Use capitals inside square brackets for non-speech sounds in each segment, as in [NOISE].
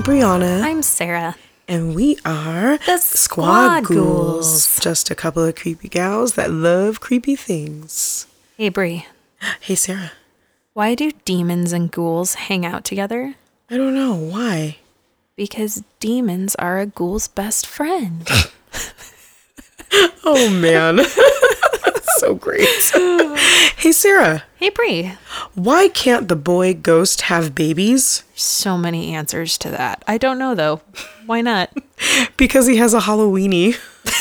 I'm Brianna. I'm Sarah. and we are The Squad Ghouls. Just a couple of creepy gals that love creepy things. Hey, Brie. Hey, Sarah. Why do demons and ghouls hang out together? I don't know why. Because demons are a ghoul's best friend. [LAUGHS] Oh man, [LAUGHS] so great. [SIGHS] hey, Sarah. hey, Brie. Why can't the boy ghost have babies? So many answers to that. I don't know, though. Why not? [LAUGHS] Because he has a Halloweeny. [LAUGHS]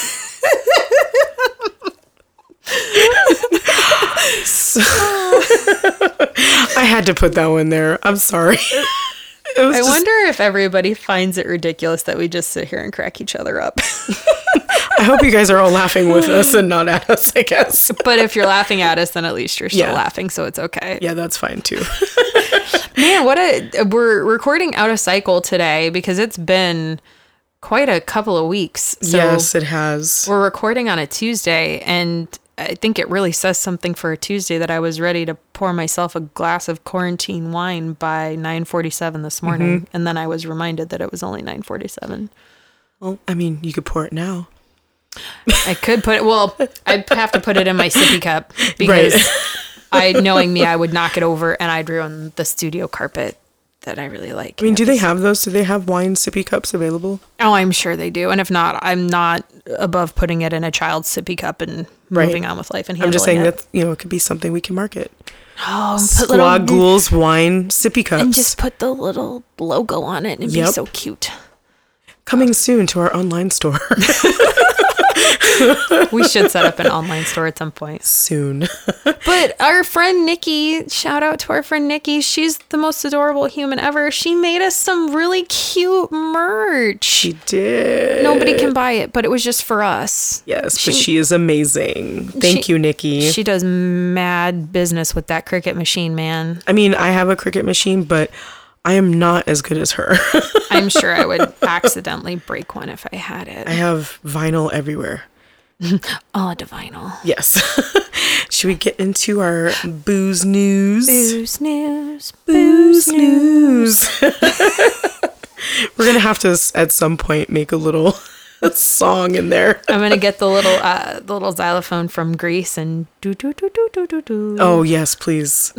[LAUGHS] So- I had to put that one there. I'm sorry. I just- wonder if everybody finds it ridiculous that we just sit here and crack each other up. [LAUGHS] I hope you guys are all laughing with us and not at us, I guess. but if you're laughing at us, then at least you're still Yeah. laughing, so it's okay. Yeah, that's fine too. [LAUGHS] Man, what a we're recording out of cycle today because it's been quite a couple of weeks. So yes, it has. we're recording on a Tuesday and I think it really says something for a Tuesday that I was ready to pour myself a glass of quarantine wine by 9:47 this morning mm-hmm. and then I was reminded that it was only 9:47. Well, I mean, you could pour it now. I could put it well, I'd have to put it in my sippy cup [LAUGHS] because I knowing me I would knock it over and I'd ruin the studio carpet that I really like. I mean, do they have those? Do they have wine sippy cups available? Oh, I'm sure they do. And if not, I'm not above putting it in a child's sippy cup and Right. moving on with life and I'm just saying it. that you know it could be something we can market. Oh, put Squad little, Ghouls wine sippy cups. and just put the little logo on it and it'd be so cute. coming soon to our online store. [LAUGHS] We should set up an online store at some point. soon. [LAUGHS] But our friend Nikki, shout out to our friend Nikki. She's the most adorable human ever. She made us some really cute merch. she did. Nobody can buy it, but it was just for us. Yes, but she- she is amazing. Thank She- you, Nikki. She does mad business with that Cricut machine, man. I mean, I have a Cricut machine, but I am not as good as her. [LAUGHS] I'm sure I would [LAUGHS] accidentally break one if I had it. I have vinyl everywhere. [LAUGHS] Oh, divinal. Yes. Should we get into our booze news? Booze news. Booze news. We're gonna have to at some point make a little [LAUGHS] song in there. I'm gonna get the little uh, the little xylophone from Greece and do do do do do do do. Oh yes, please.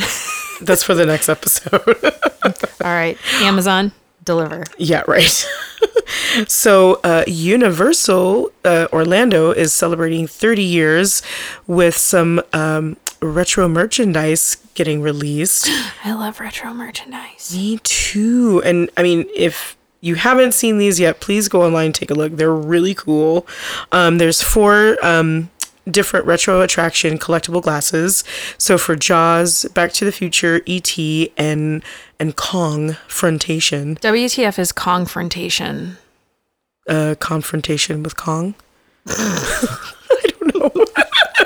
That's for the next episode. [LAUGHS] All right, Amazon deliver. yeah, right. [LAUGHS] so uh, Universal uh, Orlando is celebrating 30 years with some um, retro merchandise getting released. [GASPS] I love retro merchandise. Me too. And I mean, if you haven't seen these yet, please go online and take a look. They're really cool. Um, there's four um, different retro attraction collectible glasses. So for Jaws, Back to the Future, E.T., and and Kong Frontation, WTF is confrontation. uh, confrontation with Kong. [LAUGHS] I don't know.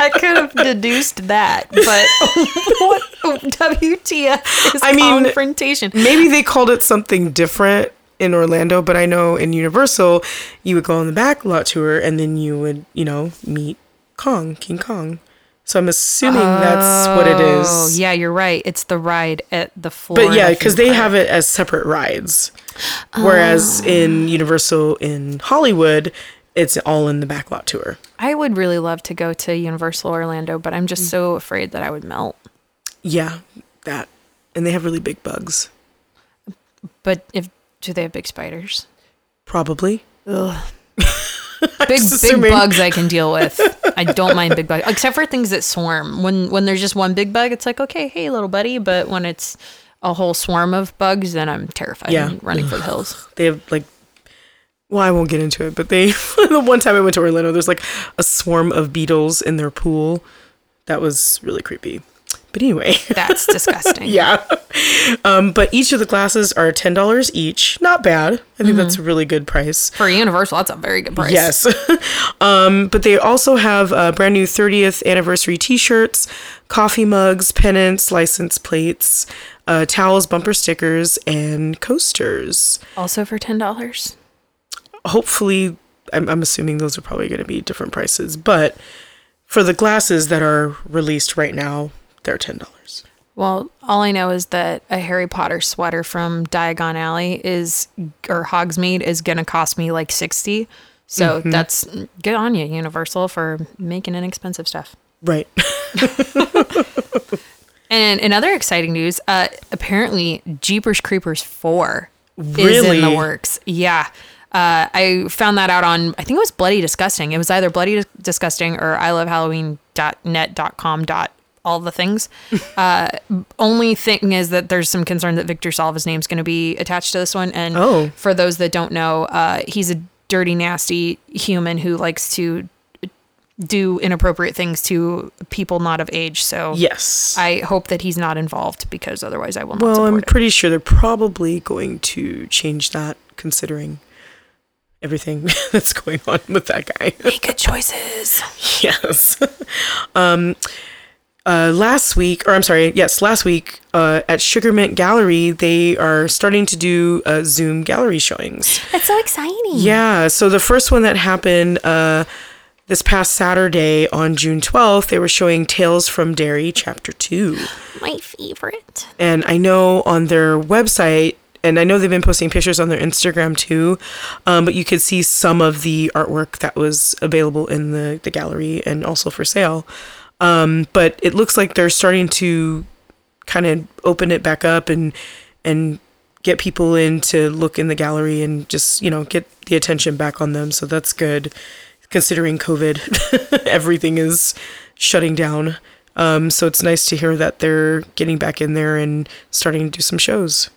I could have deduced that, but [LAUGHS] what WTF is I mean- confrontation. Maybe they called it something different in Orlando, but I know in Universal, you would go on the back lot tour and then you would, you know, meet Kong, King Kong. So I'm assuming that's what it is. Oh, yeah, you're right. It's the ride at the Florida. But yeah, because they have it as separate rides. Whereas Oh. in Universal in Hollywood, it's all in the back lot tour. I would really love to go to Universal Orlando, but I'm Mm. just so afraid that I would melt. Yeah, that. And they have really big bugs. But if do they have big spiders? Probably. Ugh. [LAUGHS] big big bugs I can deal with. I don't mind big bugs, [LAUGHS] except for things that swarm. When when there's just one big bug, it's like okay, hey little buddy. But when it's a whole swarm of bugs, then I'm terrified Yeah. and running for the hills. [SIGHS] They have like well, I won't get into it, but they [LAUGHS] the one time I went to Orlando, there's like a swarm of beetles in their pool. That was really creepy. But anyway, That's [LAUGHS] disgusting. yeah. Um, but each of the glasses are ten dollars each. Not bad. I think that's a really good price. For Universal, that's a very good price. Yes. [LAUGHS] um, but they also have uh, brand new 30th anniversary t shirts, coffee mugs, pennants, license plates, uh, towels, bumper stickers, and coasters. Also for ten dollars. Hopefully, I'm, I'm assuming those are probably going to be different prices, but for the glasses that are released right now, they're $10. Well, all I know is that a Harry Potter sweater from Diagon Alley is, or Hogsmeade, is going to cost me like 60. So that's good on you, Universal, for making inexpensive stuff. Right. [LAUGHS] And in other exciting news, uh, apparently Jeepers Creepers 4 is in the works. Yeah. Uh, I found that out on, I think it was Bloody Disgusting. It was either Bloody Disgusting or I love Halloween.net.com. All the things. [LAUGHS] uh, only thing is that there's some concern that Victor Salva's name's going to be attached to this one. And Oh. for those that don't know, uh, he's a dirty, nasty human who likes to do inappropriate things to people not of age. So yes. I hope that he's not involved because otherwise I will not well, I'm it. pretty sure they're probably going to change that considering everything [LAUGHS] that's going on with that guy. Make good choices. [LAUGHS] yes. um, uh, last week, or I'm sorry, yes, last week uh, at Sugarmynt Gallery, they are starting to do uh, Zoom gallery showings. That's so exciting. Yeah. So the first one that happened uh, this past Saturday on June 12th, they were showing Tales from Derry, Chapter 2. My favorite. And I know on their website, and I know they've been posting pictures on their Instagram too, um, but you could see some of the artwork that was available in the, the gallery and also for sale. Um, but it looks like they're starting to kind of open it back up and and get people in to look in the gallery and just you know get the attention back on them. So that's good, considering COVID, [LAUGHS] everything is shutting down. Um, so it's nice to hear that they're getting back in there and starting to do some shows.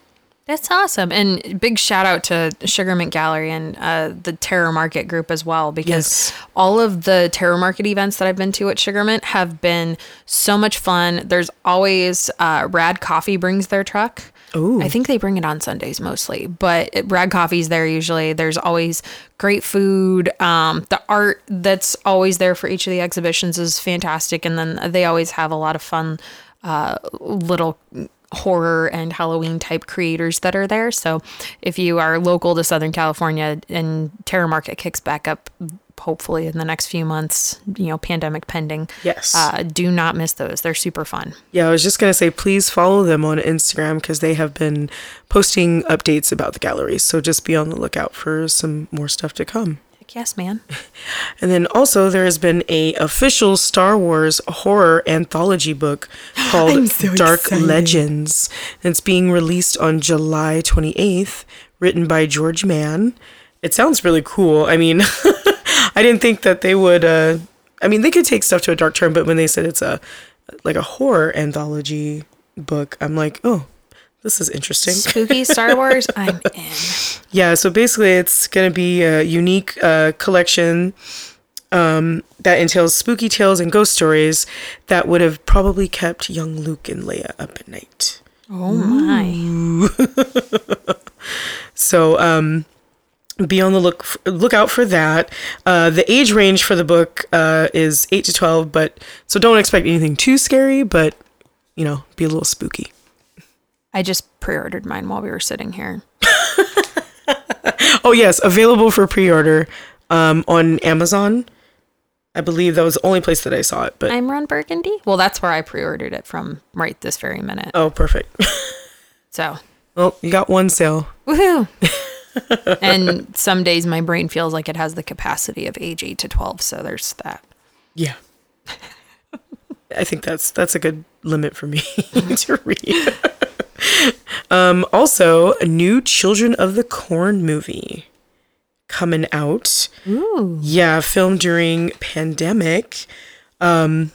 That's awesome. And big shout out to Sugarmynt Gallery and uh, the Terror Market group as well, because Yes. all of the Terror Market events that I've been to at Sugarmynt have been so much fun. There's always uh, Rad Coffee brings their truck. Ooh. I think they bring it on Sundays mostly, but Rad Coffee's there usually. There's always great food. Um, the art that's always there for each of the exhibitions is fantastic, and then they always have a lot of fun uh, little horror and Halloween type creators that are there. So if you are local to Southern California and Terror Market kicks back up, hopefully in the next few months, you know, pandemic pending. Yes. Uh, do not miss those. They're super fun. Yeah, I was just gonna say, please follow them on Instagram because they have been posting updates about the galleries. So just be on the lookout for some more stuff to come. Heck yes, man. [LAUGHS] And then also there has been a official Star Wars horror anthology book [GASPS] called so Dark excited. Legends. And it's being released on July 28th, written by George Mann. It sounds really cool. I mean, [LAUGHS] I didn't think that they would uh I mean, they could take stuff to a dark turn, but when they said it's a like a horror anthology book, I'm like, "Oh, this is interesting." Spooky Star [LAUGHS] Wars, I'm in. Yeah, so basically, it's going to be a unique uh, collection um, that entails spooky tales and ghost stories that would have probably kept young Luke and Leia up at night. Oh my. [LAUGHS] So um, be on the look lookout for that. Uh, the age range for the book uh, is eight to twelve, but so don't expect anything too scary, but you know, be a little spooky. I just pre-ordered mine while we were sitting here. [LAUGHS] Oh yes, available for pre-order um, on Amazon. I believe that was the only place that I saw it, but I'm Ron Burgundy. Well, that's where I pre-ordered it from right this very minute. oh, perfect. [LAUGHS] So, well, you got one sale. woohoo. [LAUGHS] and some days my brain feels like it has the capacity of age 8 to 12, so there's that. Yeah. I think that's that's a good limit for me to read. Um, also, a new Children of the Corn movie coming out. Ooh. Yeah, filmed during pandemic. Um,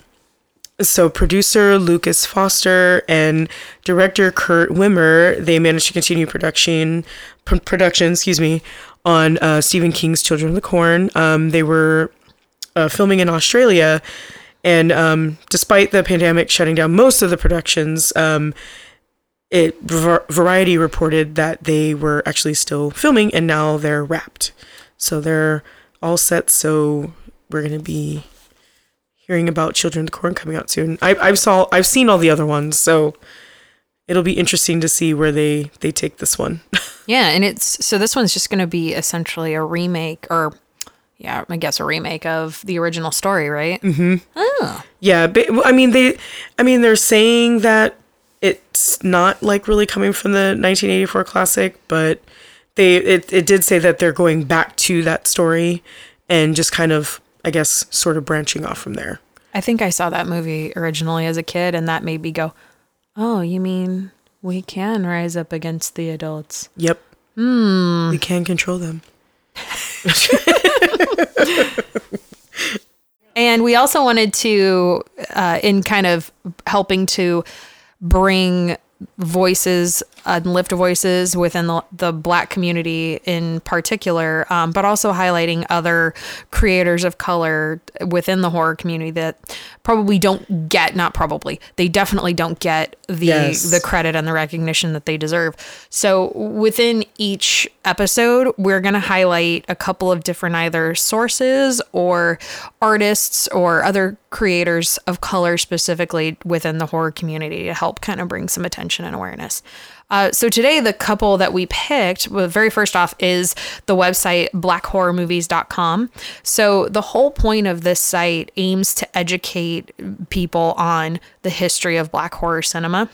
so producer Lucas Foster and director Kurt Wimmer they managed to continue production pr- production, excuse me, on uh, Stephen King's Children of the Corn. Um, they were uh, filming in Australia, and um, despite the pandemic shutting down most of the productions, um, it Var- Variety reported that they were actually still filming, and now they're wrapped. So they're all set. So we're gonna be hearing about Children of the Corn coming out soon. I I've saw I've seen all the other ones, so it'll be interesting to see where they they take this one. [LAUGHS] Yeah, and it's so this one's just going to be essentially a remake or yeah, I guess a remake of the original story, right? Mm-hmm. Oh. yeah, but, I mean they I mean they're saying that it's not like really coming from the 1984 classic, but they it, it did say that they're going back to that story and just kind of I guess sort of branching off from there. I think I saw that movie originally as a kid, and that made me go, "Oh, you mean we can rise up against the adults?" Yep. Hmm. We can control them. [LAUGHS] And we also wanted to, uh, in kind of helping to bring voices, uplift voices within the, the black community in particular, um, but also highlighting other creators of color within the horror community that probably don't get, not probably, they definitely don't get the, Yes. the credit and the recognition that they deserve. So within each episode, we're going to highlight a couple of different either sources or artists or other creators of color specifically within the horror community to help kind of bring some attention and awareness. Uh, so today, the couple that we picked, well, very first off, is the website blackhorrormovies.com. So the whole point of this site aims to educate people on the history of black horror cinema.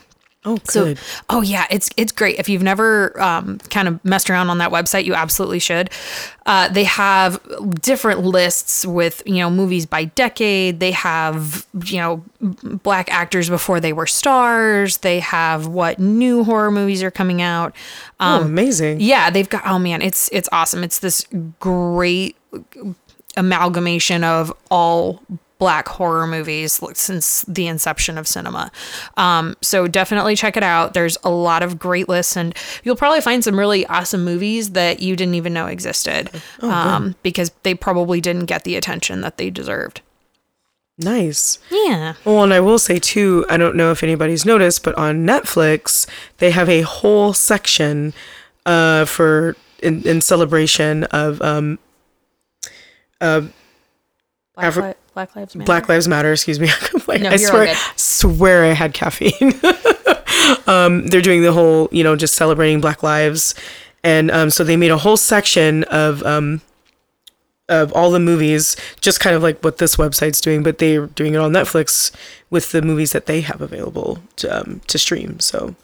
Oh, So, oh yeah, it's it's great. If you've never um, kind of messed around on that website, you absolutely should. Uh, they have different lists with you know movies by decade. They have you know black actors before they were stars. They have what new horror movies are coming out. Um, oh, amazing. yeah, they've got. Oh man, it's it's awesome. It's this great amalgamation of all black horror movies since the inception of cinema. Um, so definitely check it out. There's a lot of great lists, and you'll probably find some really awesome movies that you didn't even know existed um, because they probably didn't get the attention that they deserved. Nice. Yeah. Well, and I will say too, I don't know if anybody's noticed, but on Netflix, they have a whole section uh, for in, in celebration of um, Black, Afri- Li- Black Lives Matter. Black Lives Matter. Excuse me. [LAUGHS] like, No, I swear, swear I had caffeine. [LAUGHS] um, they're doing the whole, you know, just celebrating Black lives, and um, so they made a whole section of um, of all the movies, just kind of like what this website's doing, but they're doing it on Netflix with the movies that they have available to um, to stream. So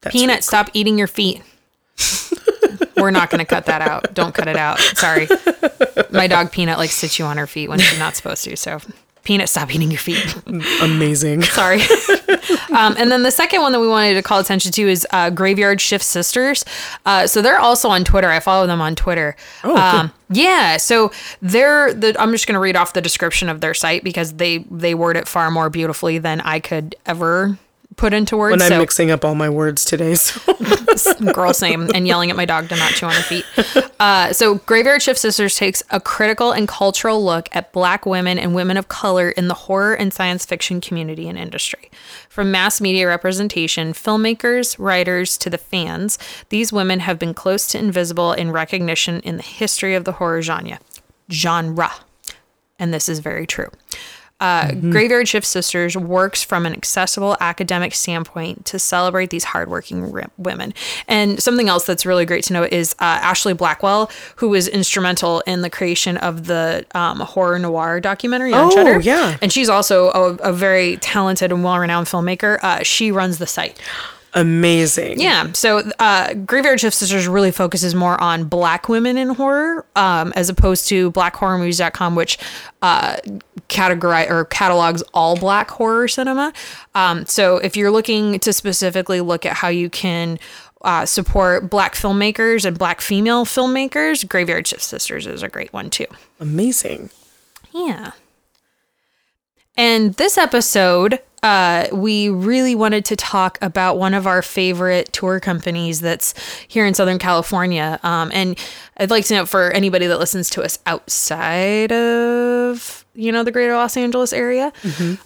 that's Peanut, stop eating your feet. [LAUGHS] We're not going to cut that out. Don't cut it out. Sorry. My dog Peanut likes to chew on her feet when she's not supposed to. So, Peanut, stop eating your feet. amazing. [LAUGHS] Sorry. um, and then the second one that we wanted to call attention to is uh, Graveyard Shift Sisters. Uh, so they're also on Twitter. I follow them on Twitter. Oh, um, yeah. So they're the. I'm just going to read off the description of their site because they they word it far more beautifully than I could ever put into words. When I'm so mixing up all my words today, [LAUGHS] so. [LAUGHS] Girl same. And yelling at my dog to not chew on her feet. Uh, so graveyard shift sisters takes a critical and cultural look at black women and women of color in the horror and science fiction community and industry. From mass media representation filmmakers writers to the fans these women have been close to invisible in recognition in the history of the horror genre. Genre. And this is very true. Uh, Graveyard Shift Sisters works from an accessible academic standpoint to celebrate these hardworking ri- women. And something else that's really great to know is uh, Ashlee Blackwell, who was instrumental in the creation of the um, horror noir documentary on Oh, Shudder. yeah. and she's also a, a very talented and well-renowned filmmaker. Uh, she runs the site. Amazing. Yeah. So uh, Graveyard Shift Sisters really focuses more on black women in horror um, as opposed to blackhorrormovies.com, which uh, categorize or catalogs all black horror cinema. Um, so if you're looking to specifically look at how you can uh, support black filmmakers and black female filmmakers, Graveyard Shift Sisters is a great one too. Amazing. Yeah. And this episode, uh, we really wanted to talk about one of our favorite tour companies that's here in Southern California. Um, and I'd like to note for anybody that listens to us outside of, you know, the greater Los Angeles area,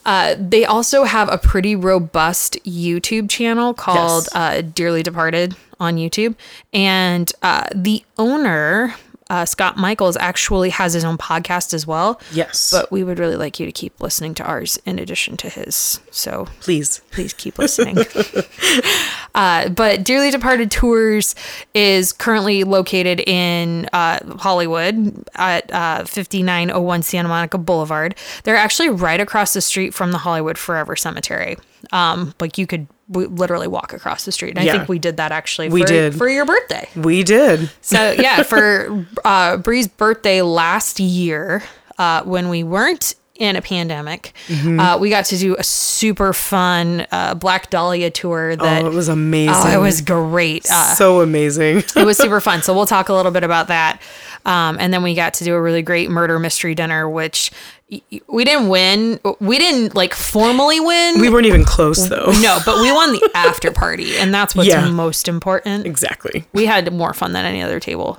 uh, they also have a pretty robust YouTube channel called Yes. uh, Dearly Departed on YouTube. And uh, the owner, uh, Scott Michaels, actually has his own podcast as well. Yes. But we would really like you to keep listening to ours in addition to his. So please. please keep listening. [LAUGHS] Uh, but Dearly Departed Tours is currently located in uh, Hollywood at uh, 5901 Santa Monica Boulevard. They're actually right across the street from the Hollywood Forever Cemetery. Um, like you could w- literally walk across the street. And I think we did that actually We for, did. for your birthday. We did. So [LAUGHS] yeah, for uh, Bree's birthday last year, uh, when we weren't in a pandemic, Mm-hmm. uh, we got to do a super fun uh, Black Dahlia tour. That Oh, it was amazing. oh, it was great. Uh, so amazing. it was super [LAUGHS] fun. So we'll talk a little bit about that. Um, and then we got to do a really great murder mystery dinner, which we didn't win. We didn't like formally win. we weren't even close though. no, but we won the [LAUGHS] after party, and that's what's Yeah. most important Exactly. we had more fun than any other table.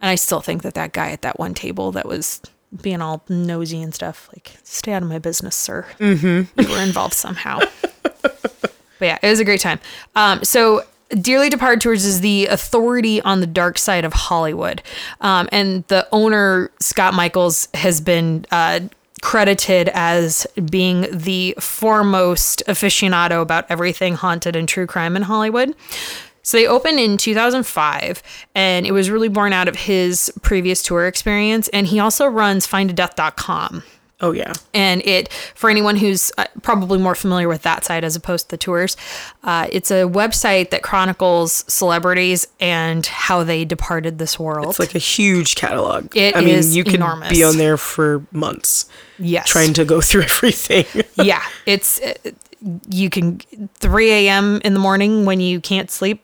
And I still think that that guy at that one table that was being all nosy and stuff, like, stay out of my business, sir. Mm-hmm. You were involved somehow. [LAUGHS] but yeah, it was a great time. Um, so, Dearly Departed Tours is the authority on the dark side of Hollywood. Um, and the owner, Scott Michaels, has been uh, credited as being the foremost aficionado about everything haunted and true crime in Hollywood. So they opened in 2005, and it was really born out of his previous tour experience. And he also runs findadeath.com. Oh yeah. And it, for anyone who's uh, probably more familiar with that side as opposed to the tours, uh, it's a website that chronicles celebrities and how they departed this world. It's like a huge catalog. It I mean, you can enormous. be on there for months yes. trying to go [LAUGHS] through everything. yeah, it's uh, you can 3 a.m. in the morning when you can't sleep.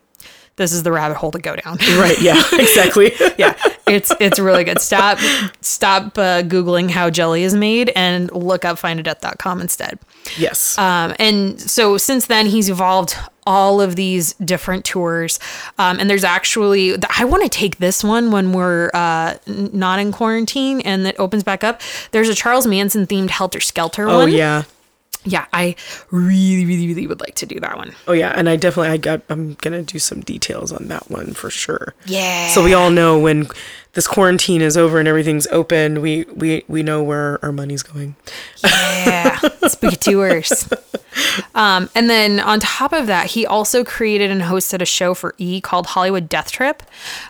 This is the rabbit hole to go down. [LAUGHS] right. Yeah. [LAUGHS] Exactly. yeah, it's it's really good. Stop stop uh, googling how jelly is made and look up findadeath.com instead. yes. Um, and so since then, he's evolved all of these different tours. Um, and there's actually, I want to take this one when we're uh, not in quarantine and it opens back up. There's a Charles Manson themed Helter Skelter oh one. yeah. Yeah, I really, really, really would like to do that one. Oh yeah. And I definitely I got I'm gonna do some details on that one for sure. Yeah. So we all know when this quarantine is over and everything's open, we we we know where our money's going. Yeah, spooky tours. [LAUGHS] Um, and then on top of that, he also created and hosted a show for E called Hollywood Death Trip.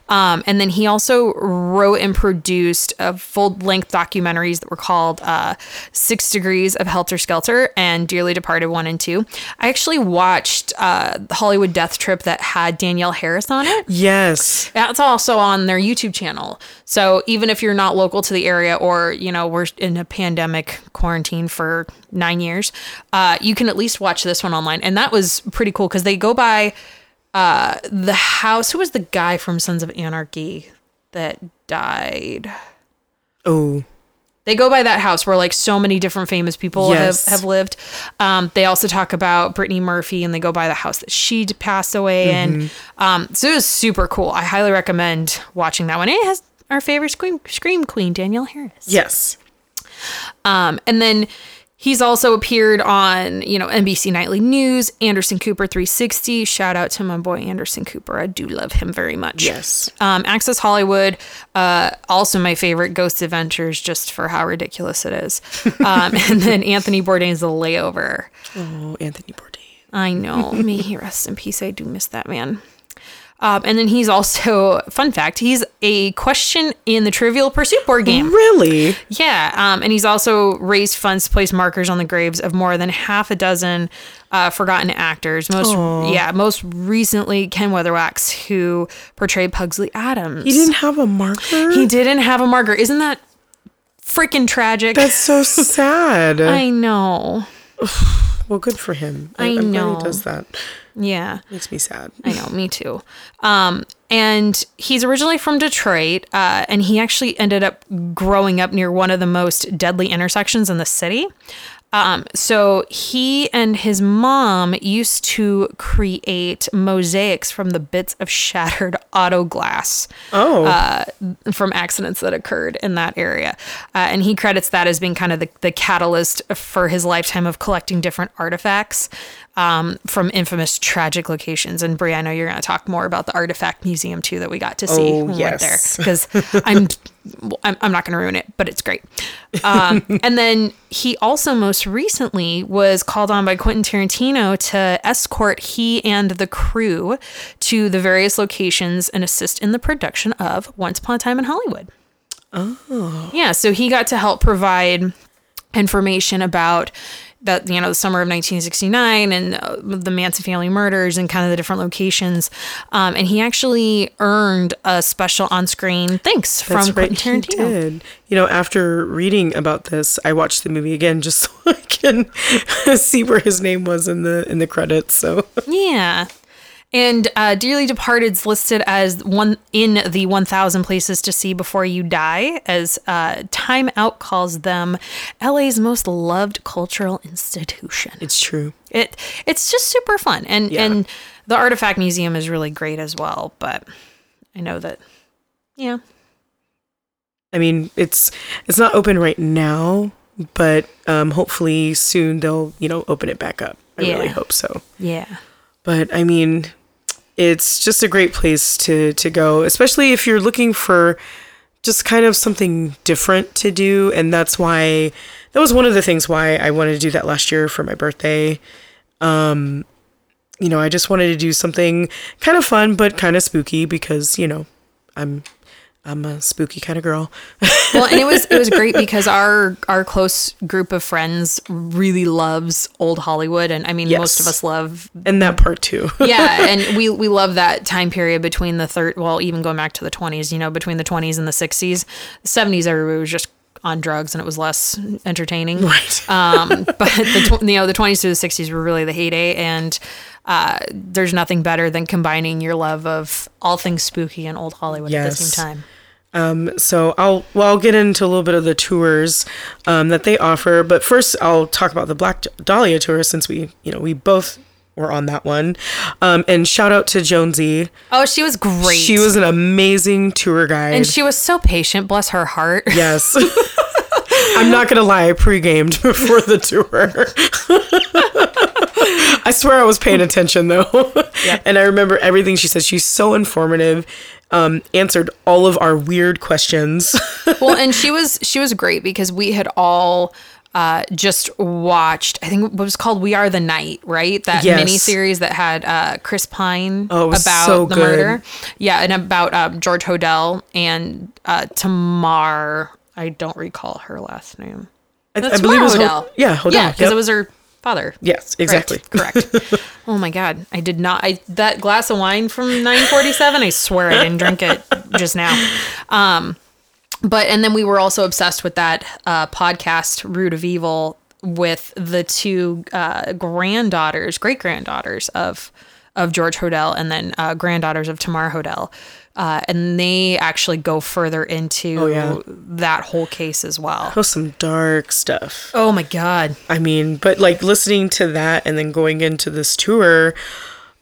Um, and then he also wrote and produced a full length documentaries that were called uh, Six Degrees of Helter Skelter and Dearly Departed 1 and 2. I actually watched uh, Hollywood Death Trip that had Danielle Harris on it. Yes. That's also on their YouTube channel. So even if you're not local to the area or, you know, we're in a pandemic quarantine for nine years, uh, you can at least watch this one online. And that was pretty cool because they go by uh, the house. Who was the guy from Sons of Anarchy that died? Oh. They go by that house where like so many different famous people Yes. have, have lived. Um, they also talk about Brittany Murphy and they go by the house that she passed away in. Um, so it was super cool. I highly recommend watching that one. It has our favorite scream, scream queen, Danielle Harris. Yes. Um, and then he's also appeared on, you know, NBC Nightly News, Anderson Cooper 360. Shout out to my boy Anderson Cooper. I do love him very much. Yes. Um, Access Hollywood, uh, also my favorite, Ghost Adventures, just for how ridiculous it is. [LAUGHS] Um, and then Anthony Bourdain's The Layover. Oh, Anthony Bourdain. I know. May he rest in peace. I do miss that man. Um, and then he's also, [LAUGHS] fun fact, he's a question in the Trivial Pursuit board game. Really? Yeah, um, and he's also raised funds to place markers on the graves of more than half a dozen uh, forgotten actors. Most, yeah, most recently Ken Weatherwax, who portrayed Pugsley Addams. He didn't have a marker? He didn't have a marker. Isn't that freaking tragic? That's so [LAUGHS] sad. I know. [SIGHS] well, good for him. I I'm know. he does that. Yeah. Makes me sad. I know, me too. Um, and he's originally from Detroit, uh, and he actually ended up growing up near one of the most deadly intersections in the city. Um, so he and his mom used to create mosaics from the bits of shattered [LAUGHS] auto glass Oh. uh, from accidents that occurred in that area. Uh, and he credits that as being kind of the, the catalyst for his lifetime of collecting different artifacts. Um, from infamous tragic locations. And Brie, I know you're going to talk more about the Artifact Museum too that we got to see Oh, when we went there yes. because I'm, [LAUGHS] I'm I'm not going to ruin it, but it's great. Um, [LAUGHS] and then he also most recently was called on by Quentin Tarantino to escort he and the crew to the various locations and assist in the production of Once Upon a Time in Hollywood. Oh. Yeah, so he got to help provide information about that you know the summer of 1969 and uh, the Manson family murders and kind of the different locations um, and he actually earned a special on-screen thanks from right, Quentin Tarantino. did. You know, after reading about this, I watched the movie again [LAUGHS] just so I can [LAUGHS] see where his name was in the in the credits. So Yeah. And uh, Dearly Departed's listed as one in the 1,000 places to see before you die, as uh, Time Out calls them LA's most loved cultural institution. it's true. It it's just super fun, and Yeah. and the Artifact Museum is really great as well. But I know that, yeah, I mean, it's it's not open right now, but um, hopefully soon they'll you know open it back up. I really hope so. yeah, But I mean, it's just a great place to to go, especially if you're looking for just kind of something different to do, and that's why that was one of the things why I wanted to do that last year for my birthday. Um, you know, I just wanted to do something kind of fun but kind of spooky because you know, I'm I'm a spooky kind of girl. [LAUGHS] well, and it was it was great because our our close group of friends really loves old Hollywood, and I mean most of us love and that part too. [LAUGHS] yeah, and we we love that time period between the third, well, even going back to the twenties. You know, between the twenties and the sixties, the seventies, everybody was just on drugs, and it was less entertaining. right. [LAUGHS] Um, but the tw- you know the twenties to the sixties were really the heyday, and uh, there's nothing better than combining your love of all things spooky and old Hollywood at the same time. Um, so I'll well I'll get into a little bit of the tours um, that they offer, but first I'll talk about the Black Dahlia tour since we you know we both were on that one. Um, and shout out to Jonesy. Oh, she was great. She was an amazing tour guide. and she was so patient. Bless her heart. [LAUGHS] yes. [LAUGHS] I'm not gonna lie, I pre-gamed [LAUGHS] before the tour. I swear I was paying attention though. And I remember everything she said. She's so informative. Um, answered all of our weird questions. [LAUGHS] well, and she was she was great because we had all uh, just watched. I think it was called "We Are the Night," right? That Yes. mini series that had uh, Chris Pine Oh, about so the good. murder. Yeah, and about um, George Hodel and uh, Tamar. I don't recall her last name. I, That's I believe it was Tamar Ho- yeah, Hodel. yeah, because Yep. it was her father. Yes, exactly. Correct. correct. [LAUGHS] oh my god, I did not. I that glass of wine from 947. I swear I didn't drink it just now. Um, but and then we were also obsessed with that uh, podcast, Root of Evil, with the two uh, granddaughters, great granddaughters of of George Hodel, and then uh, granddaughters of Tamar Hodel. Uh, and they actually go further into Oh, yeah. that whole case as well. Oh, some dark stuff. Oh my god. I mean, but like listening to that and then going into this tour,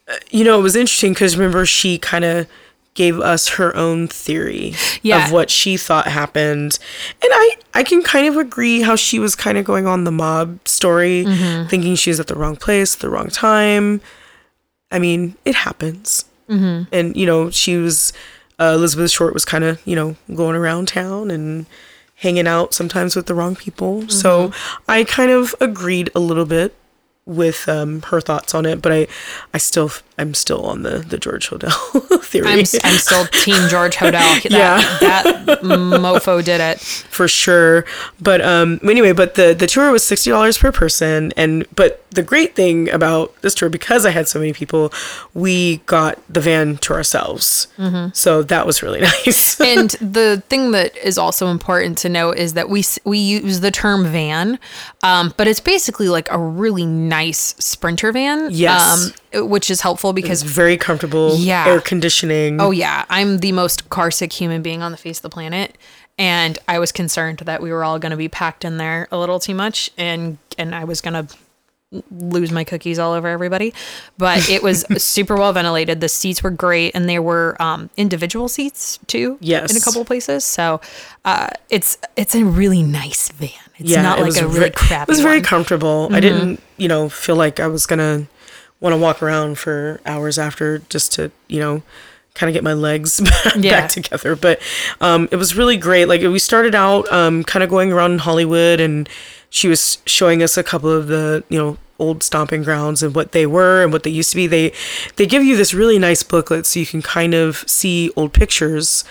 uh, you know, it was interesting because remember she kind of gave us her own theory Yeah. of what she thought happened. And I I can kind of agree how she was kind of going on the mob story, Mm-hmm. thinking she was at the wrong place, the wrong time. I mean, it happens. Mm-hmm. And you know, she was uh, Elizabeth Short was kind of you know going around town and hanging out sometimes with the wrong people. So Mm-hmm. I kind of agreed a little bit with um, her thoughts on it, but I I still I'm still on the the George Hodel [LAUGHS] theory. I'm, I'm still Team George Hodel. [LAUGHS] That, Yeah. that mofo did it. for sure. But um anyway, but the the tour was sixty dollars per person, and but the great thing about this tour because I had so many people, we got the van to ourselves, so that was really [LAUGHS] nice. And the thing that is also important to know is that we we use the term van, um, but it's basically like a really nice sprinter van. Yes. Um, which is helpful because it's very comfortable. Yeah. air conditioning. Oh yeah, I'm the most car sick human being on the face of the planet, and I was concerned that we were all going to be packed in there a little too much, and and I was going to lose my cookies all over everybody. But it was [LAUGHS] super well ventilated. The seats were great, and there were um, individual seats too. Yes. in a couple of places. So uh, it's it's a really nice van. It's not it like a really crappy. It was very one. Mm-hmm. comfortable. I didn't, you know, feel like I was gonna want to walk around for hours after just to you know kind of get my legs [LAUGHS] back, Yeah. back together. But um, it was really great. Like we started out um, kind of going around in Hollywood, and she was showing us a couple of the you know old stomping grounds and what they were and what they used to be. They they give you this really nice booklet so you can kind of see old pictures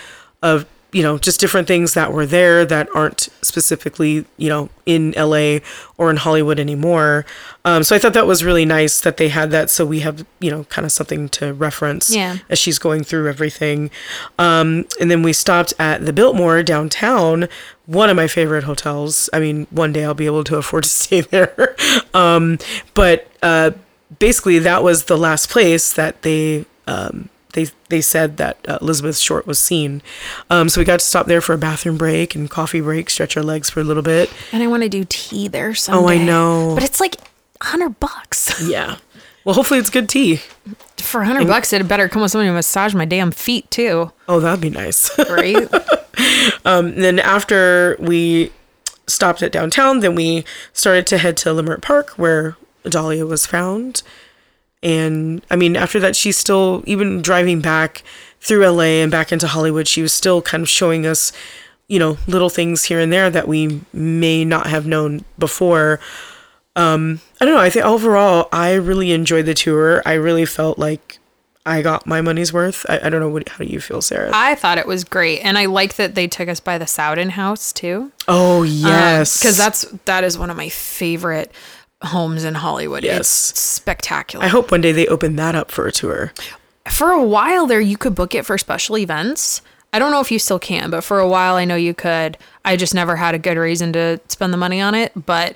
of you know just different things that were there that aren't specifically you know in LA or in Hollywood anymore. Um, so I thought that was really nice that they had that so we have you know kind of something to reference Yeah. as she's going through everything. Um, and then we stopped at the Biltmore downtown, one of my favorite hotels. I mean, one day I'll be able to afford to [LAUGHS] stay there. um, but uh, basically, that was the last place that they. Um, they, they said that uh, Elizabeth Short was seen. Um, so we got to stop there for a bathroom break and coffee break, stretch our legs for a little bit. And I want to do tea there someday. Oh, I know. But it's like hundred bucks. [LAUGHS] Yeah. Well, hopefully it's good tea. For hundred bucks, it better come with somebody to massage my damn feet too. Oh, that'd be nice. Right? And [LAUGHS] then after we stopped at downtown, then we started to head to Leimert Park where Dahlia was found. And I mean, after that, she's still, even driving back through LA and back into Hollywood, she was still kind of showing us, you know, little things here and there that we may not have known before. Um, I don't know. I think overall, I really enjoyed the tour. I really felt like I got my money's worth. I, I don't know. What, how do you feel, Sarah? I thought it was great, and I like that they took us by the Sowden House too. oh, yes. because that's that is one of my favorite homes in Hollywood. Yes. It's spectacular. I hope one day they open that up for a tour. for a while there, you could book it for special events. I don't know if you still can, but for a while I know you could. I just never had a good reason to spend the money on it, but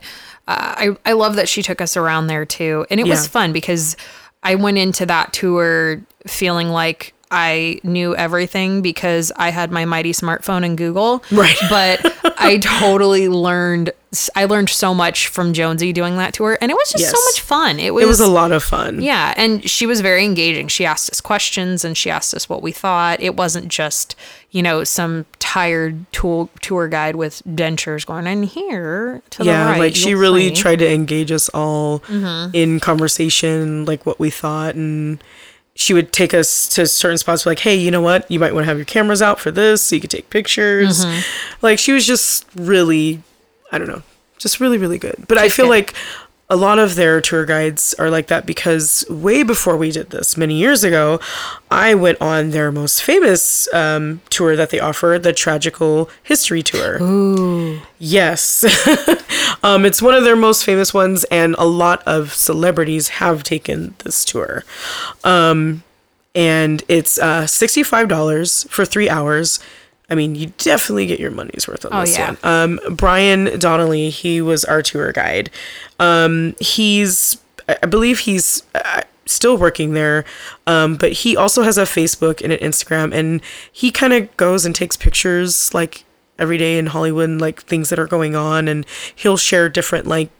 uh, I I love that she took us around there too, and it was fun because I went into that tour feeling like I knew everything because I had my mighty smartphone and Google. Right. [LAUGHS] But I totally learned. I learned so much from Jonesy doing that tour, and it was just so much fun. It was, It was a lot of fun. yeah, and she was very engaging. She asked us questions and she asked us what we thought. It wasn't just, you know, some tired tour tour guide with dentures going in here to Yeah, the right. like she really see." tried to engage us all Mm-hmm. in conversation, like what we thought, and she would take us to certain spots. Like, hey, you know what? You might want to have your cameras out for this, so you could take pictures. Mm-hmm. Like, she was just really, I don't know, just really, really good. But I feel like a lot of their tour guides are like that because way before we did this, many years ago, I went on their most famous um, tour that they offer, the Tragical History Tour. Ooh. Yes. [LAUGHS] um, it's one of their most famous ones, and a lot of celebrities have taken this tour. Um, and it's uh, $65 for three hours. I mean, you definitely get your money's worth on Oh, this yeah. one. Um, Brian Donnelly, he was our tour guide. Um, he's, I believe he's uh, still working there, um, but he also has a Facebook and an Instagram, and he kind of goes and takes pictures like every day in Hollywood, like things that are going on, and he'll share different like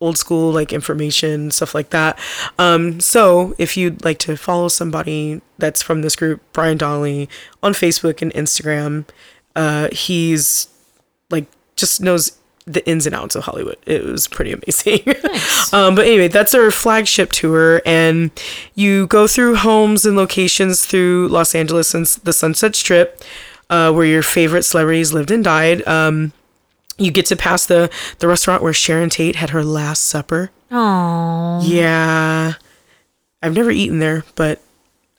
old school like information stuff like that. Um so if you'd like to follow somebody that's from this group brian donnelly on facebook and instagram uh he's like just knows the ins and outs of hollywood. It was pretty amazing. [LAUGHS] Um but anyway that's our flagship tour and you go through homes and locations through los angeles and the sunset strip uh, where your favorite celebrities lived and died. Um you get to pass the the restaurant where Sharon Tate had her last supper. Oh. Yeah. I've never eaten there, but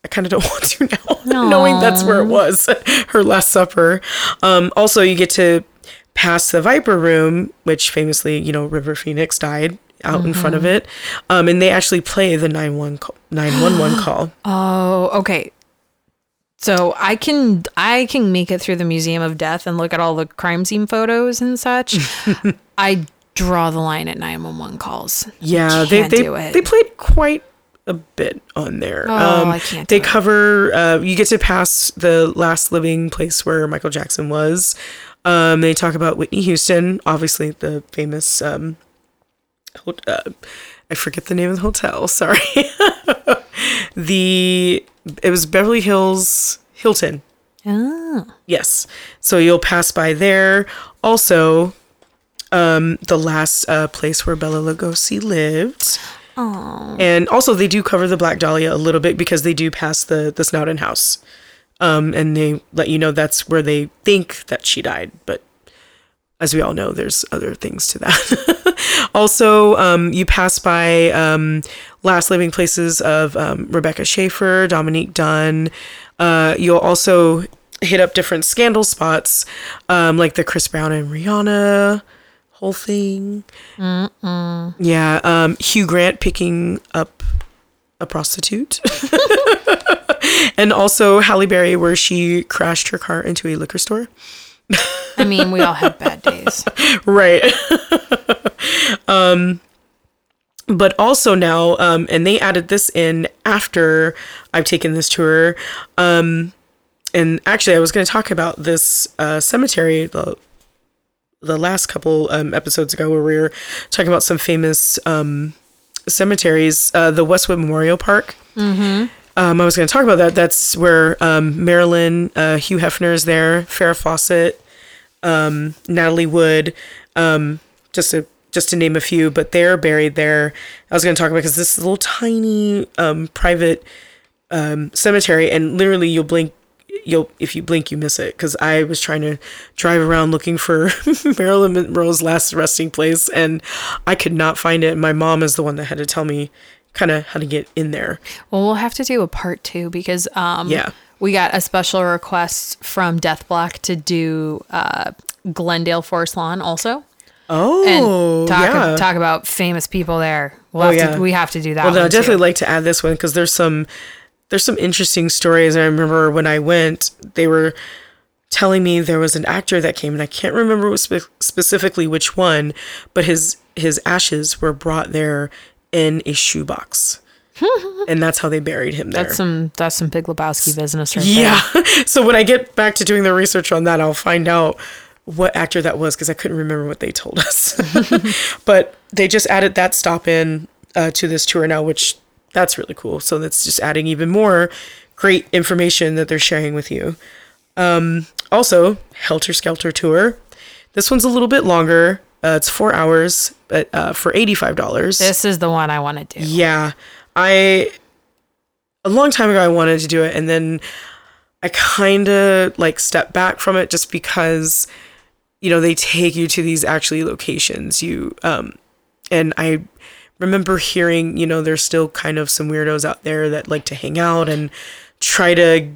I kind of don't [LAUGHS] want to now, [LAUGHS] knowing that's where it was, [LAUGHS] her last supper. Um, also, you get to pass the Viper Room, which famously, you know, River Phoenix died out in front of it. Um, and they actually play the 911 call, 911 [GASPS] call. Oh, okay. So I can I can make it through the Museum of Death and look at all the crime scene photos and such. [LAUGHS] I draw the line at 911 calls. Yeah, they they, do it. they played quite a bit on there. Oh, I can't They cover. Uh, you get to pass the last living place where Michael Jackson was. Um, they talk about Whitney Houston, obviously the famous. Um, uh, I forget the name of the hotel. [LAUGHS] Sorry. [LAUGHS] the it was Beverly Hills Hilton. Oh. Yes. So you'll pass by there. Also, um, the last uh, place where Bela Lugosi lived. And also, they do cover the Black Dahlia a little bit because they do pass the the Snowden house, um, and they let you know that's where they think that she died. But as we all know, there's other things to that. [LAUGHS] also, um, you pass by um, last living places of um, Rebecca Schaeffer, Dominique Dunne. Uh, you'll also hit up different scandal spots, um, like the Chris Brown and Rihanna whole thing. Yeah, um, Hugh Grant picking up a prostitute. [LAUGHS] and also Halle Berry, where she crashed her car into a liquor store. I mean, we all have bad days. [LAUGHS] Right. [LAUGHS] um, but also now, um, and they added this in after I've taken this tour. Um, and actually, I was going to talk about this uh, cemetery the the last couple um, episodes ago, where we were talking about some famous um, cemeteries. Uh, the Westwood Memorial Park. Um, I was going to talk about that. That's where um, Marilyn, uh, Hugh Hefner is there, Farrah Fawcett, um, Natalie Wood, um, just to just to name a few. But they're buried there. I was going to talk about because this little tiny um, private um, cemetery, and literally you'll blink. You'll if you blink, you miss it. Because I was trying to drive around looking for [LAUGHS] Marilyn Monroe's last resting place, and I could not find it. My mom is the one that had to tell me kind of how to get in there. Well, we'll have to do a part two because um, Yeah. we got a special request from Death Block to do uh, Glendale Forest Lawn also. Oh, And talk, yeah. talk about famous people there. We'll Oh, have yeah. to, we have to do that. Well, I'd definitely too. like to add this one because there's some there's some interesting stories. I remember when I went, they were telling me there was an actor that came, and I can't remember spe- specifically which one, but his his ashes were brought there in a shoebox, [LAUGHS] and that's how they buried him there. That's some that's some Big Lebowski business right there. yeah. [LAUGHS] so when I get back to doing the research on that, I'll find out what actor that was because I couldn't remember what they told us. [LAUGHS] but they just added that stop in uh, to this tour now, which that's really cool. So that's just adding even more great information that they're sharing with you. Um, also, Helter Skelter tour. This one's a little bit longer. Uh, it's four hours, but uh, for eighty five dollars. This is the one I want to do. Yeah. I a long time ago I wanted to do it and then I kind of like stepped back from it just because you know they take you to these actually locations you um and I remember hearing you know there's still kind of some weirdos out there that like to hang out and try to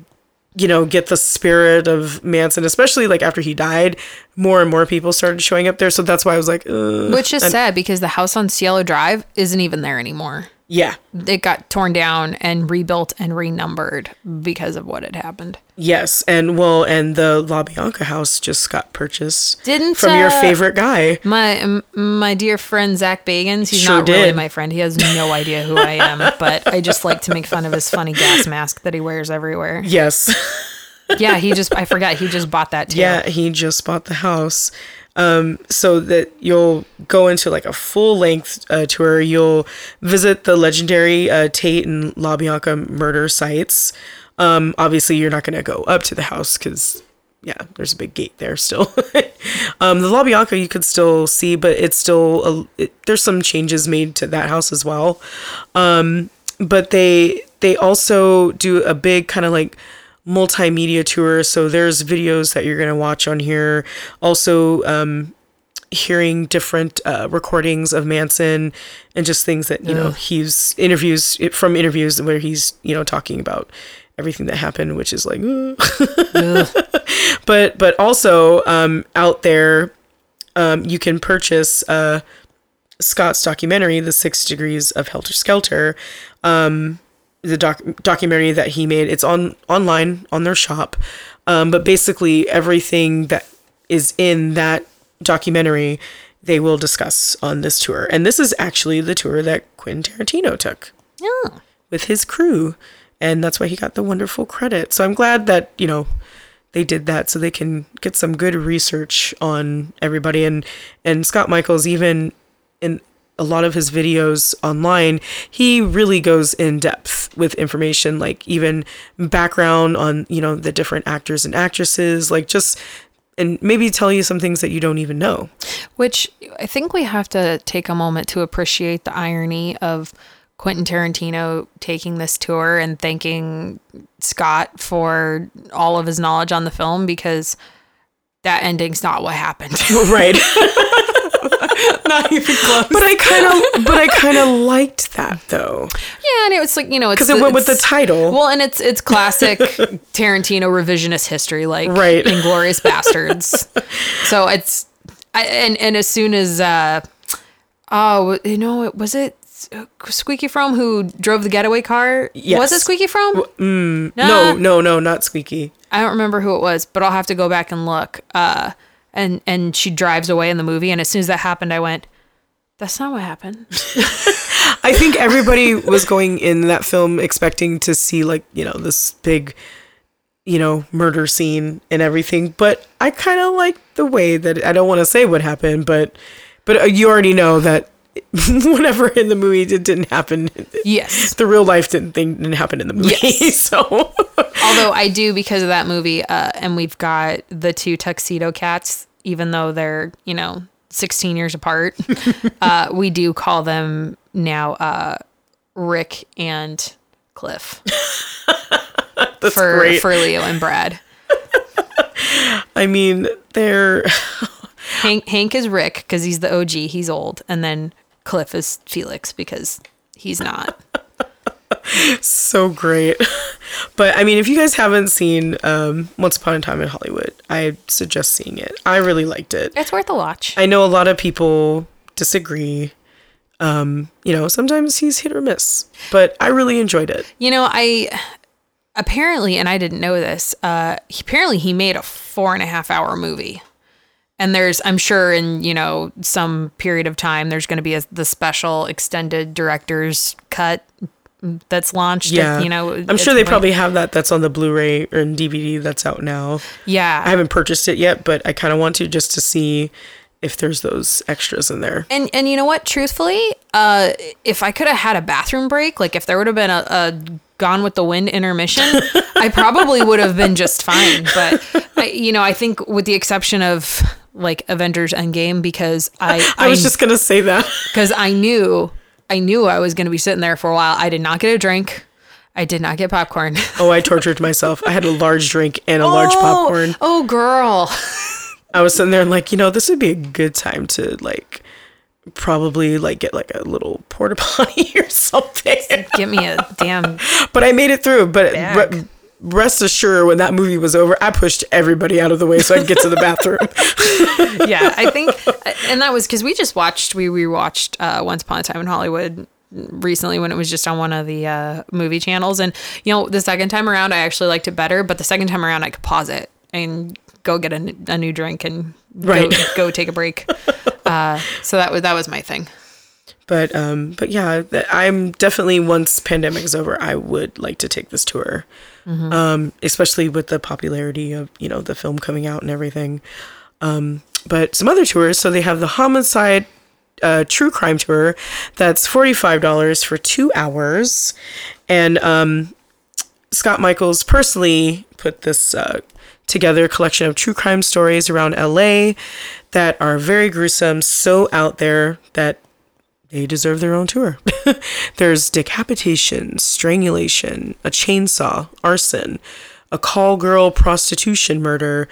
you know get the spirit of Manson especially like after he died more and more people started showing up there so that's why I was like Ugh. Which is sad because the house on Cielo Drive isn't even there anymore. Yeah It got torn down and rebuilt and renumbered because of what had happened. Yes, and well, and the La Bianca house just got purchased. Didn't, from your uh, favorite guy? My my dear friend Zak Bagans, he's Sure not really my friend. He has no [LAUGHS] idea who I am, but I just like to make fun of his funny gas mask that he wears everywhere. Yes, Yeah, he just I forgot he just bought that [LAUGHS] too. yeah, he just bought the house. Um, so that you'll go into like a full length uh, tour. You'll visit the legendary uh, Tate and La Bianca murder sites. Um, obviously, you're not going to go up to the house because yeah, there's a big gate there still. [LAUGHS] um, the La Bianca you could still see, but it's still a, it, there's some changes made to that house as well. Um, but they they also do a big kind of like multimedia tour. So there's videos that you're gonna watch on here. Also, um, hearing different uh, recordings of Manson and just things that you know he's interviews from interviews where he's you know talking about everything that happened, which is like. [LAUGHS] but but also um, out there, um, you can purchase uh, Scott's documentary, "The Six Degrees of Helter Skelter." Um, the doc- documentary that he made. It's on online on their shop, um, but basically everything that is in that documentary they will discuss on this tour. And this is actually the tour that Quentin Tarantino took Yeah. with his crew, and that's why he got the wonderful credit. So I'm glad that you know they did that so they can get some good research on everybody and and Scott Michaels even in a lot of his videos online he really goes in depth with information like even background on you know the different actors and actresses like just and maybe tell you some things that you don't even know. Which I think we have to take a moment to appreciate the irony of Quentin Tarantino taking this tour and thanking Scott for all of his knowledge on the film because that ending's not what happened. [LAUGHS] Right. [LAUGHS] [LAUGHS] not even close. but I kind of but I kind of liked that though. Yeah, and it was like you know, it's Cuz it went with the title. Well, and it's it's classic Tarantino revisionist history, like Right. Inglourious [LAUGHS] Basterds. so it's, I, and and as soon as, uh, oh, you know, it was it Squeaky Fromme who drove the getaway car? Yes. Was it Squeaky Fromme? no, no, no, not Squeaky. I don't remember who it was, but I'll have to go back and look. Uh, and and she drives away in the movie, and as soon as that happened, I went, "That's not what happened." [LAUGHS] I think everybody was going in that film expecting to see like, you know, this big you know, murder scene and everything, but I kind of like the way that I don't want to say what happened, but but uh, you already know that [LAUGHS] whatever in the movie it didn't happen. yes. The real life didn't thing didn't happen in the movie. Yes. [LAUGHS] So Although I do because of that movie, uh, and we've got the two tuxedo cats, even though they're you know 16 years apart, [LAUGHS] uh, we do call them now uh, Rick and Cliff that's for great. for Leo and Brad. I mean, they're Hank Hank is Rick because he's the OG, he's old, and then Cliff is Felix because he's not. [LAUGHS] so great. [LAUGHS] But I mean, if you guys haven't seen um, Once Upon a Time in Hollywood, I suggest seeing it. I really liked it. It's worth a watch. I know a lot of people disagree. Um, you know, sometimes he's hit or miss, but I really enjoyed it. You know, I apparently, and I didn't know this. Uh, apparently, he made a four and a half hour movie, and there's, I'm sure, in you know some period of time, there's going to be a, the special extended director's cut that's launched. at, Yeah, you know, I'm sure they point. probably have that. That's on the Blu-ray or DVD that's out now. yeah. I haven't purchased it yet, but I kind of want to just to see if there's those extras in there. And and you know what? Truthfully, uh, if I could have had a bathroom break, like if there would have been a, a Gone with the Wind intermission, I probably would have been just fine. But I, you know, I think with the exception of like Avengers Endgame, because [LAUGHS] I I was just gonna say that. [LAUGHS] because I knew I knew I was to be sitting there for a while. I did not get a drink. I did not get popcorn. [LAUGHS] Oh, I tortured myself. I had a large drink and a large Oh, popcorn. Oh, girl. I was sitting there and like, you know, this would be a good time to like probably like get like a little porta potty or something. Get me a damn. but I made it through. But Back. Re- rest assured, when that movie was over, I pushed everybody out of the way so I could get to the bathroom. [LAUGHS] Yeah, I think, and that was because we just watched, we rewatched uh, Once Upon a Time in Hollywood recently when it was just on one of the uh, movie channels. And, you know, the second time around, I actually liked it better, but the second time around, I could pause it and go get a new drink and Right. go, go take a break. Uh, so that was, that was my thing. But um, but yeah, I'm definitely once pandemic is over, I would like to take this tour. Um, especially with the popularity of you know the film coming out and everything. Um, but some other tours, so they have the homicide uh, true crime tour that's $45 for two hours and um, scott michaels personally put this uh, together collection of true crime stories around la that are very gruesome so out there that they deserve their own tour. [LAUGHS] There's decapitation, strangulation, a chainsaw, arson, a call girl prostitution murder,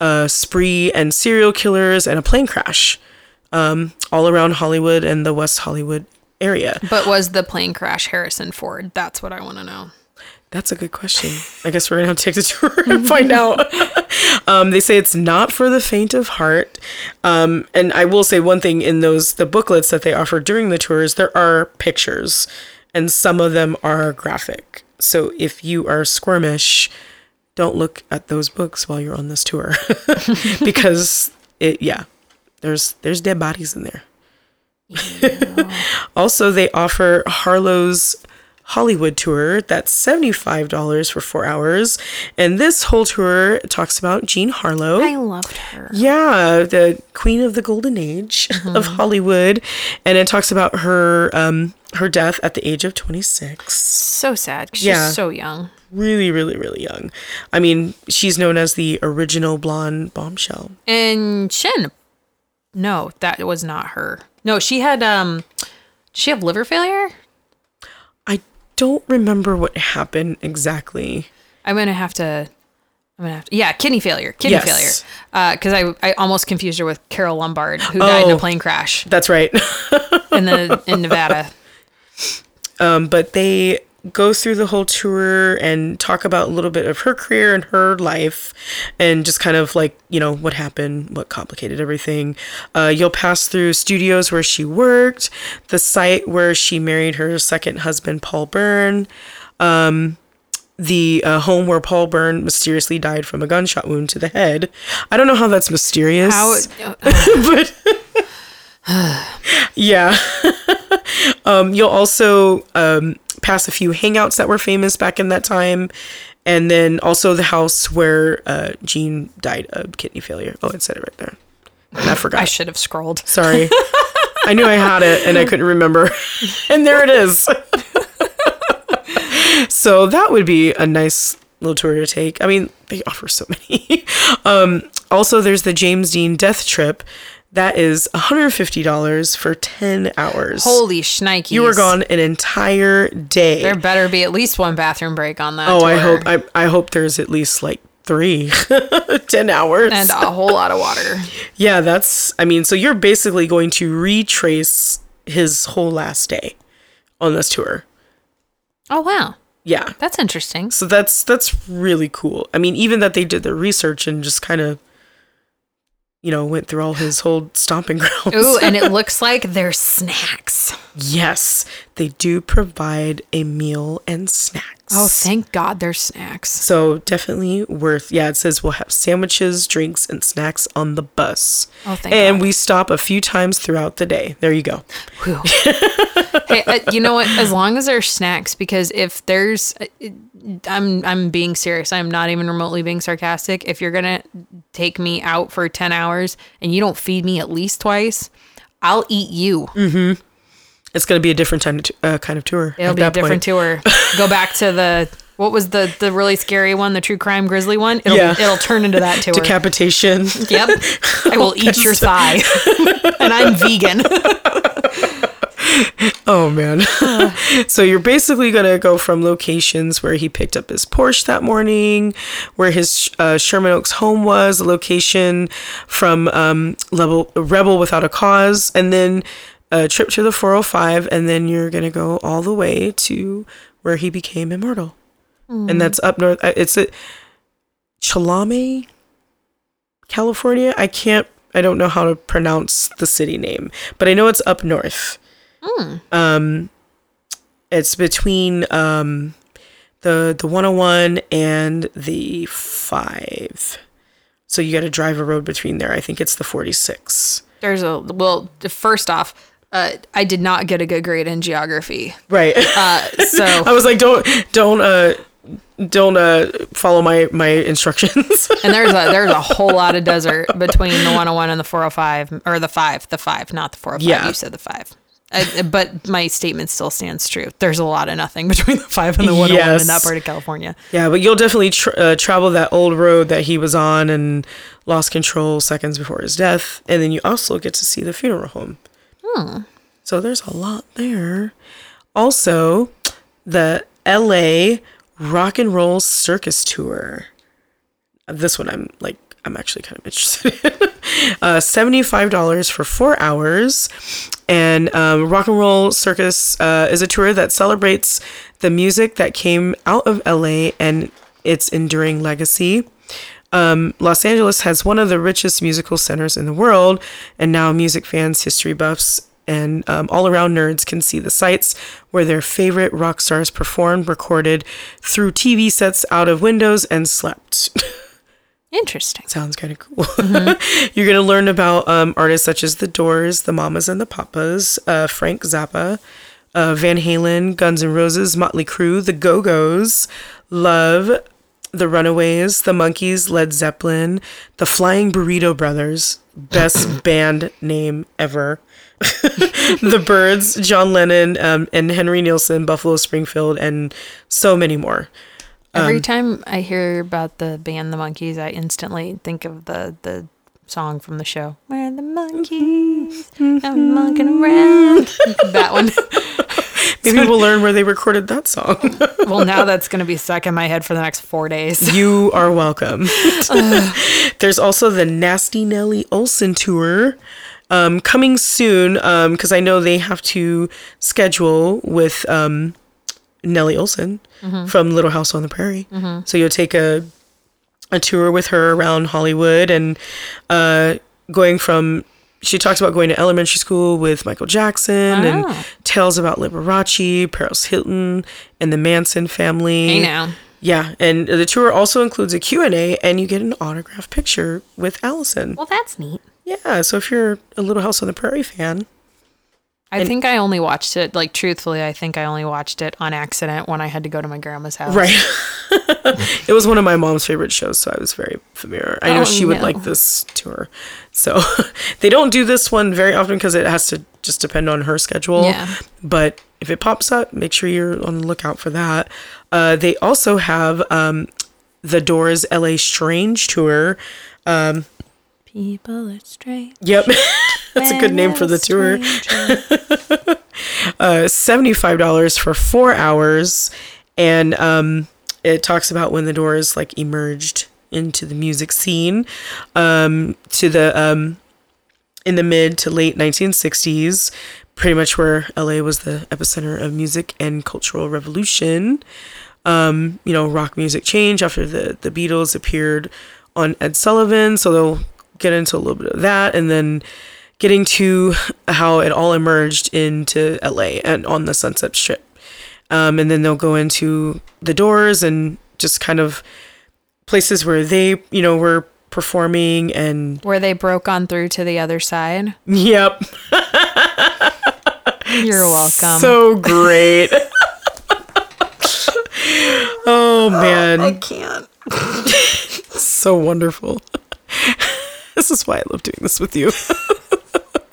a spree and serial killers, and a plane crash. Um, all around Hollywood and the West Hollywood area. But was the plane crash Harrison Ford? That's what I want to know. That's a good question. I guess we're gonna have to take the tour [LAUGHS] and find out. [LAUGHS] um, they say it's not for the faint of heart. Um, and I will say one thing in those the booklets that they offer during the tours, there are pictures, and some of them are graphic. So if you are squirmish, don't look at those books while you're on this tour, [LAUGHS] because it yeah, there's there's dead bodies in there. Also, they offer Harlow's Hollywood tour. That's $75 for four hours. And this whole tour talks about Jean Harlow. I loved her. Yeah, the queen of the golden age [LAUGHS] of Hollywood. And it talks about her um, her death at the age of 26. So sad. She's Yeah. so young. really, really, really young. I mean, she's known as the original blonde bombshell. And Shin. No, that was not her. No, she had um did she have liver failure? I don't remember what happened exactly. I'm gonna have to I'm gonna have to yeah, kidney failure. Kidney Yes. failure. Uh because I I almost confused her with Carole Lombard, who died in a Oh. plane crash That's right. in the in [LAUGHS] Nevada. um, but they go through the whole tour and talk about a little bit of her career and her life and just kind of like you know what happened what complicated everything. Uh, you'll pass through studios where she worked the site where she married her second husband Paul Bern um, the uh, home where Paul Bern mysteriously died from a gunshot wound to the head. I don't know how that's mysterious How [LAUGHS] but [SIGHS] [SIGHS] yeah. [LAUGHS] Um, you'll also um, pass a few hangouts that were famous back in that time and then also the house where uh, Jean died of kidney failure. Oh, it said it right there. And I forgot. I should have scrolled. Sorry. I knew I had it and I couldn't remember. [LAUGHS] and there it is. [LAUGHS] so that would be a nice little tour to take. I mean, they offer so many. [LAUGHS] um, also, there's the James Dean Death Trip. That is $150 for 10 hours. Holy shnikes. you were gone an entire day. There better be at least one bathroom break on that. oh, I hope I, I hope there's at least like three, [LAUGHS] 10 hours. and a whole lot of water. [LAUGHS] Yeah, that's I mean, so you're basically going to retrace his whole last day on this tour. Oh wow. Yeah. That's interesting. So that's that's really cool. I mean, even that they did their research and just kind of you know, went through all his whole stomping [LAUGHS] grounds. Ooh, and it [LAUGHS] looks like they're snacks. yes, they do provide a meal and snacks. Oh, thank God they're snacks. So definitely worth. Yeah, it says we'll have sandwiches, drinks, and snacks on the bus. Oh, thank and God. we stop a few times throughout the day. There you go. [LAUGHS] Hey, uh, you know what? As long as there's snacks, because if there's, uh, I'm I'm being serious. I'm not even remotely being sarcastic. If you're gonna take me out for ten hours and you don't feed me at least twice, I'll eat you. It's going to be a different time to, uh, kind of tour. It'll be a different point. tour. [LAUGHS] Go back to the what was the the really scary one, the true crime grizzly one. It'll Yeah. it'll turn into that tour. Decapitation. Yep. [LAUGHS] I will eat your thigh. [LAUGHS] and I'm vegan. [LAUGHS] Oh man. [LAUGHS] so you're basically gonna go from locations where he picked up his Porsche that morning, where his uh, Sherman Oaks home was, a location from um, level Rebel Without a Cause, and then a trip to the 405, and then you're gonna go all the way to where he became immortal, and that's up north. uh, It's a Cholame, California. I can't. I don't know how to pronounce the city name, but I know it's up north. Um, it's between um, the the 101 and the five. So you got to drive a road between there. I think it's the 46. There's a well, first off, uh, I did not get a good grade in geography. Right. Uh, so [LAUGHS] I was like, don't don't uh don't uh follow my my instructions. [LAUGHS] and there's a there's a whole lot of desert between the 101 and the 405 or the 5 the 5 not the 405 Yeah. you said the 5 I, but my statement still stands true there's a lot of nothing between the 5 and the 101 in that part of california yeah, but you'll definitely tr- uh, travel that old road that he was on and lost control seconds before his death, and then you also get to see the funeral home. Hmm. So there's a lot there. Also, the LA Rock and Roll Circus Tour. This one I'm like I'm actually kind of interested in. [LAUGHS] uh, Seventy-five dollars for four hours, and um, Rock and Roll Circus uh, is a tour that celebrates the music that came out of LA and its enduring legacy. Um, Los Angeles has one of the richest musical centers in the world, and now music fans, history buffs, and um, all around nerds can see the sites where their favorite rock stars performed, recorded through TV sets out of windows, and slept. [LAUGHS] interesting Sounds kind of cool. [LAUGHS] You're going to learn about um, artists such as The Doors, The Mamas and the Papas, uh, Frank Zappa, uh, Van Halen, Guns N' Roses, Motley Crue, The Go Go's, Love, The Runaways, The Monkees, Led Zeppelin, The Flying Burrito Brothers, best [LAUGHS] band name ever. [LAUGHS] the Byrds, John Lennon, um, and Henry Nilsson, Buffalo Springfield, and so many more. Every time I hear about the band The Monkees, I instantly think of the the song from the show. Where the monkeys I'm walking around. [LAUGHS] that one. [LAUGHS] Maybe we'll learn where they recorded that song. [LAUGHS] Well, now that's going to be stuck in my head for the next four days. you are welcome. There's also the Nasty Nellie Oleson tour um, coming soon because I know they have to schedule with um, Nellie Oleson mm-hmm. from Little House on the Prairie. Mm-hmm. So you'll take a a tour with her around Hollywood and uh, going from. She talks about going to elementary school with Michael Jackson Oh. and ah. tales about Liberace, Paris Hilton, and the Manson family. Hey now. Yeah, and the tour also includes a Q&A and you get an autographed picture with Allison. Well, that's neat. Yeah, so if you're a Little House on the Prairie fan, I think I only watched it, like, truthfully, I think I only watched it on accident when I had to go to my grandma's house. right. [LAUGHS] it was one of my mom's favorite shows, so I was very familiar. I know Oh, she would like this tour. So [LAUGHS] they don't do this one very often because it has to just depend on her schedule. Yeah. But if it pops up, make sure you're on the lookout for that. Uh, they also have um, the Doors LA Strange tour. People are strange. Yep. [LAUGHS] That's a good name for the tour. [LAUGHS] uh, $75 for four hours. And um, it talks about when the Doors like emerged into the music scene um, to the um, in the mid to late 1960s, pretty much where LA was the epicenter of music and cultural revolution. Um, you know, rock music changed after the the Beatles appeared on Ed Sullivan, so they'll get into a little bit of that, and then getting to how it all emerged into LA and on the Sunset Strip. Um, and then they'll go into the doors and just kind of places where they, you know, were performing and Where they broke on through to the other side. yep. [LAUGHS] You're welcome. So great. [LAUGHS] oh man, I can't. [LAUGHS] so wonderful. This is why I love doing this with you. [LAUGHS]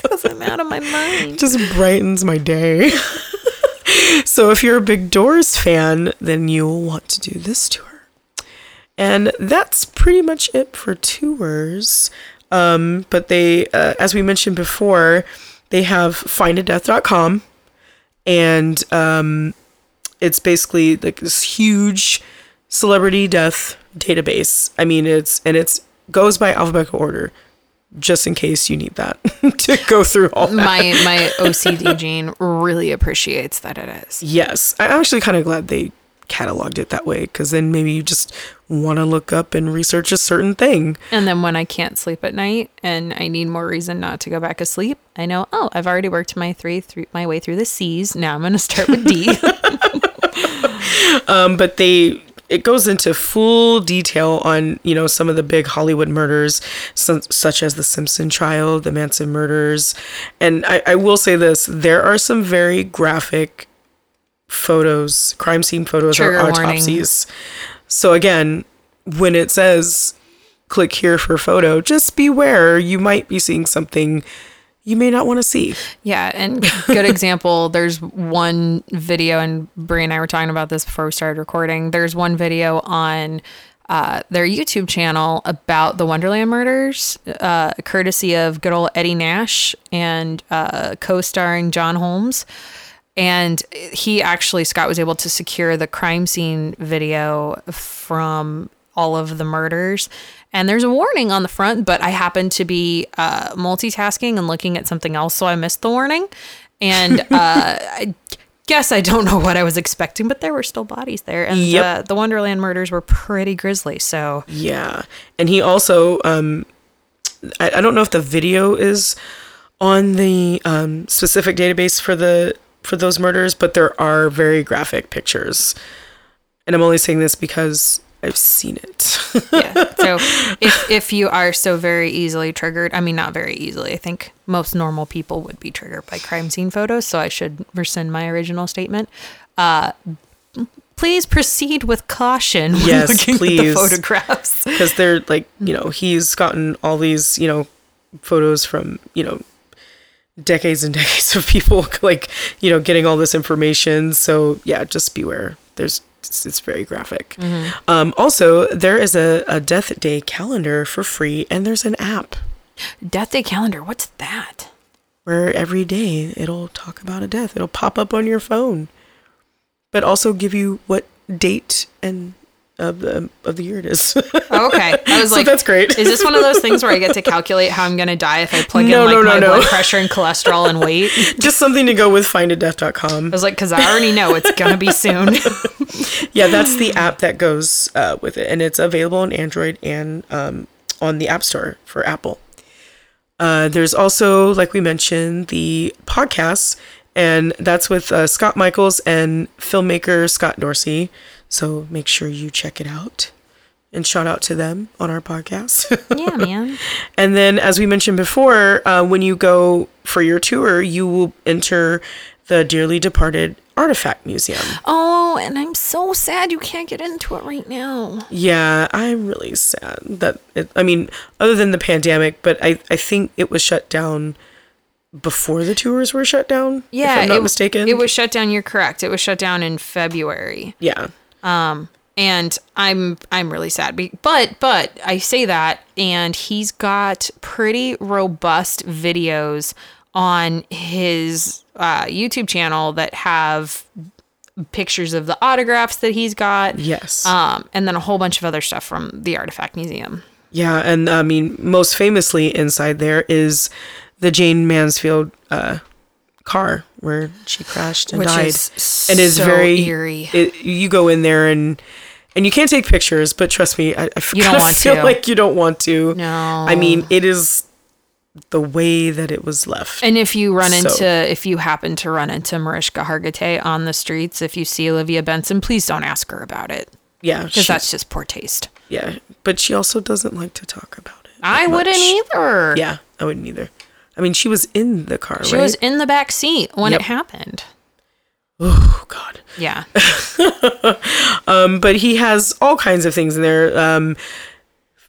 Because I'm out of my mind. just brightens my day. [LAUGHS] so if you're a big Doors fan, then you'll want to do this tour. And that's pretty much it for tours. Um, but they, uh, as we mentioned before, they have findadeath.com and um, it's basically like this huge celebrity death database. I mean, it's and it's goes by alphabetical order, just in case you need that [LAUGHS] to go through all that. My my OCD [LAUGHS] gene really appreciates that it is. Yes, I'm actually kind of glad they cataloged it that way because then maybe you just want to look up and research a certain thing. And then when I can't sleep at night and I need more reason not to go back to sleep, I know, oh, I've already worked my three through my way through the C's. Now I'm going to start with D. [LAUGHS] Um, but they it goes into full detail on you know some of the big Hollywood murders, su- such as the Simpson trial, the Manson murders, and I, I will say this: there are some very graphic photos, crime scene photos, or Trigger warning. autopsies. So again, when it says click here for photo, just beware. You might be seeing something you may not want to see. Yeah, and good example. [LAUGHS] There's one video, and Brie and I were talking about this before we started recording. There's one video on uh, their YouTube channel about the Wonderland murders, uh, courtesy of good old Eddie Nash and uh, co-starring John Holmes. And he actually Scott was able to secure the crime scene video from all of the murders. And there's a warning on the front, but I happened to be uh, multitasking and looking at something else, so I missed the warning. And [LAUGHS] uh, I guess I don't know what I was expecting, but there were still bodies there, and Yep. uh, the Wonderland murders were pretty grisly. So Yeah. And he also, um, I, I don't know if the video is on the um, specific database for the for those murders, but there are very graphic pictures. And I'm only saying this because I've seen it. yeah. [LAUGHS] So if if you are so very easily triggered, I mean not very easily. I think most normal people would be triggered by crime scene photos, so I should rescind my original statement. Uh please proceed with caution when Yes, looking at the photographs. Because they're like, you know, he's gotten all these, you know, photos from, you know, decades and [LAUGHS] decades of people like, you know, getting all this information. So yeah, just beware. There's it's, it's very graphic. Um, also, there is a, a death day calendar for free, and there's an app Death Day calendar. What's that? where every day it'll talk about a death. It'll pop up on your phone, but also give you what date and of the of the year it is. [LAUGHS] Oh, okay. I was So like, that's great. is this one of those things where I get to [LAUGHS] calculate how I'm going to die if I plug No, in like no, my no. blood pressure and cholesterol and weight? [LAUGHS] Just something to go with findadeath.com. I was like, because I already know it's going to be soon. Yeah, that's the app that goes uh, with it, and it's available on Android and um, on the App Store for Apple. Uh, there's also, like we mentioned, the podcast, and that's with uh, Scott Michaels and filmmaker Scott Dorsey. So make sure you check it out, and shout out to them on our podcast. yeah, man. [LAUGHS] And then, as we mentioned before, uh, when you go for your tour, you will enter the dearly departed artifact museum. Oh, and I'm so sad you can't get into it right now. Yeah, I'm really sad that it, I mean, other than the pandemic, but I, I think it was shut down before the tours were shut down. Yeah, if I'm not it, mistaken. It was shut down. You're correct. It was shut down in February. yeah, and I'm I'm really sad. But but I say that, and he's got pretty robust videos on his uh, YouTube channel that have pictures of the autographs that he's got. yes, Um, and then a whole bunch of other stuff from the Artifact Museum. yeah, and I mean, most famously inside there is the Jayne Mansfield uh, car where she crashed and Which died, is and is so very eerie. It, you go in there and. And you can't take pictures, but trust me, I, I You don't kinda want feel to. like you don't want to. No. I mean, it is the way that it was left. And if you run So- into, if you happen to run into Mariska Hargitay on the streets, if you see Olivia Benson, please don't ask her about it yeah, because that's just poor taste. yeah. But she also doesn't like to talk about it. I that wouldn't either. Yeah, I wouldn't either. I mean, she was in the car, She right? was in the back seat when Yep. it happened. oh God. Yeah. [LAUGHS] Um, but he has all kinds of things in there. Um,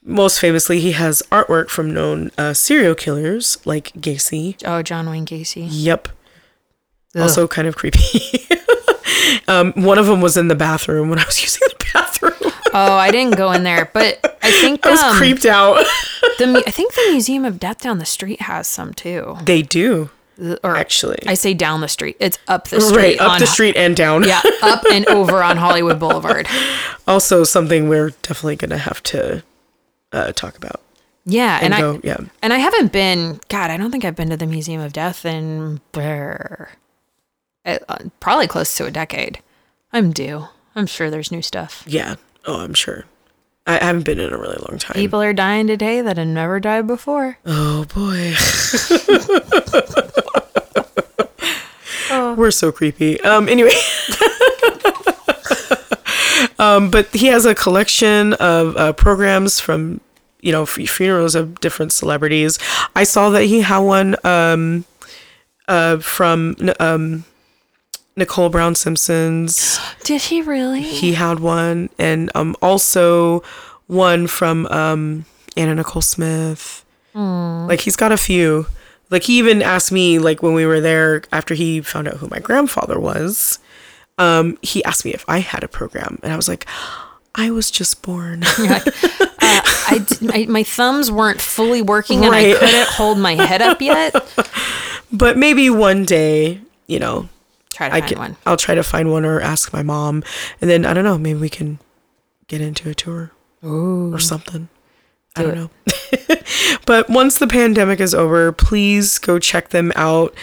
most famously, he has artwork from known uh, serial killers like Gacy. Oh, John Wayne Gacy. Yep. Also, kind of creepy. [LAUGHS] um, one of them was in the bathroom when I was [LAUGHS] using the bathroom. Oh, I didn't go in there, but I think I was um, creeped out. the I think the [LAUGHS] Museum of Death down the street has some too. they do Or actually. I say down the street. It's up the street. right up on the street and down. Yeah, up and [LAUGHS] over on Hollywood Boulevard. also something we're definitely gonna have to uh, talk about Yeah, and, and, go. I yeah, and I haven't been. God, I don't think I've been to the Museum of Death in brr, uh, probably close to a decade. I'm due. I'm sure there's new stuff. yeah. Oh, I'm sure. I haven't been in a really long time. People are dying today that have never died before. oh boy, [LAUGHS] Oh. we're so creepy. Um. Anyway. [LAUGHS] um. But he has a collection of uh, programs from you know funerals of different celebrities. I saw that he had one. Um. Uh. From um. Nicole Brown Simpson's. Did he really? he had one and um also one from um Anna Nicole Smith. Like he's got a few. Like he even asked me like when we were there after he found out who my grandfather was. Um he asked me if I had a program and I was like I was just born. [LAUGHS] I, d- I- my thumbs weren't fully working and I couldn't hold my head up yet. [LAUGHS] but maybe one day, you know, Try to I find can one. I'll try to find one or ask my mom and then I don't know, maybe we can get into a tour or something. I Do don't know. [LAUGHS] but once the pandemic is over, please go check them out.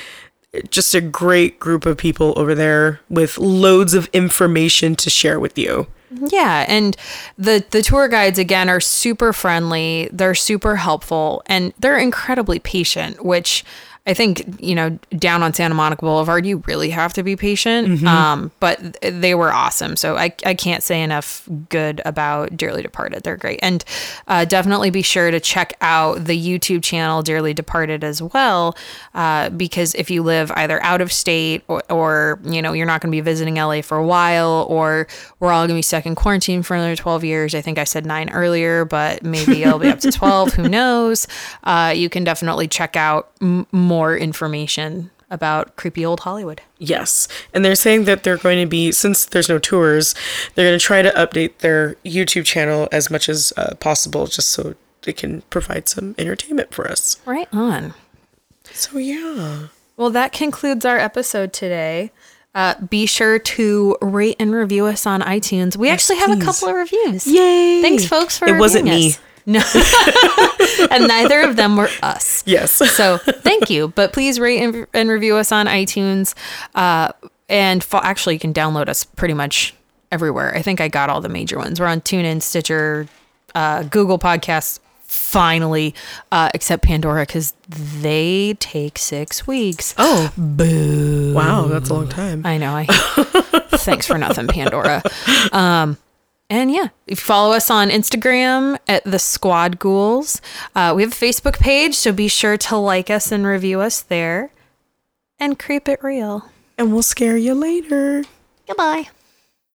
Just a great group of people over there with loads of information to share with you. Yeah, and the the tour guides again are super friendly. They're super helpful and they're incredibly patient, which I think, you know, down on Santa Monica Boulevard, you really have to be patient. Um, but they were awesome. So I, I can't say enough good about Dearly Departed. They're great. And uh, definitely be sure to check out the YouTube channel Dearly Departed as well. Uh, because if you live either out of state or, or you know, you're not going to be visiting LA for a while, or we're all going to be stuck in quarantine for another 12 years. I think I said nine earlier, but maybe it'll be up to [LAUGHS] 12. Who knows? Uh, you can definitely check out m- more information about creepy old Hollywood. Yes. And they're saying that they're going to be, since there's no tours, they're going to try to update their YouTube channel as much as uh, possible just so they can provide some entertainment for us. Right on. So, yeah. Well, that concludes our episode today. Uh, be sure to rate and review us on iTunes. We actually have a couple of reviews. Yay. Thanks, folks, for It wasn't me. us. No, [LAUGHS] and neither of them were us. Yes. [LAUGHS] So thank you. But please rate and, and review us on iTunes. Uh, and fo- actually, you can download us pretty much everywhere. I think I got all the major ones. We're on TuneIn, Stitcher, uh, Google Podcasts. Finally, uh, except Pandora because they take six weeks. Oh, Boo! wow. That's a long time. I know. I thanks for nothing, Pandora. [LAUGHS] Um, and yeah, follow us on Instagram at the Squad Ghouls. Uh, we have a Facebook page, so be sure to like us and review us there. And creep it real. And we'll scare you later. Goodbye.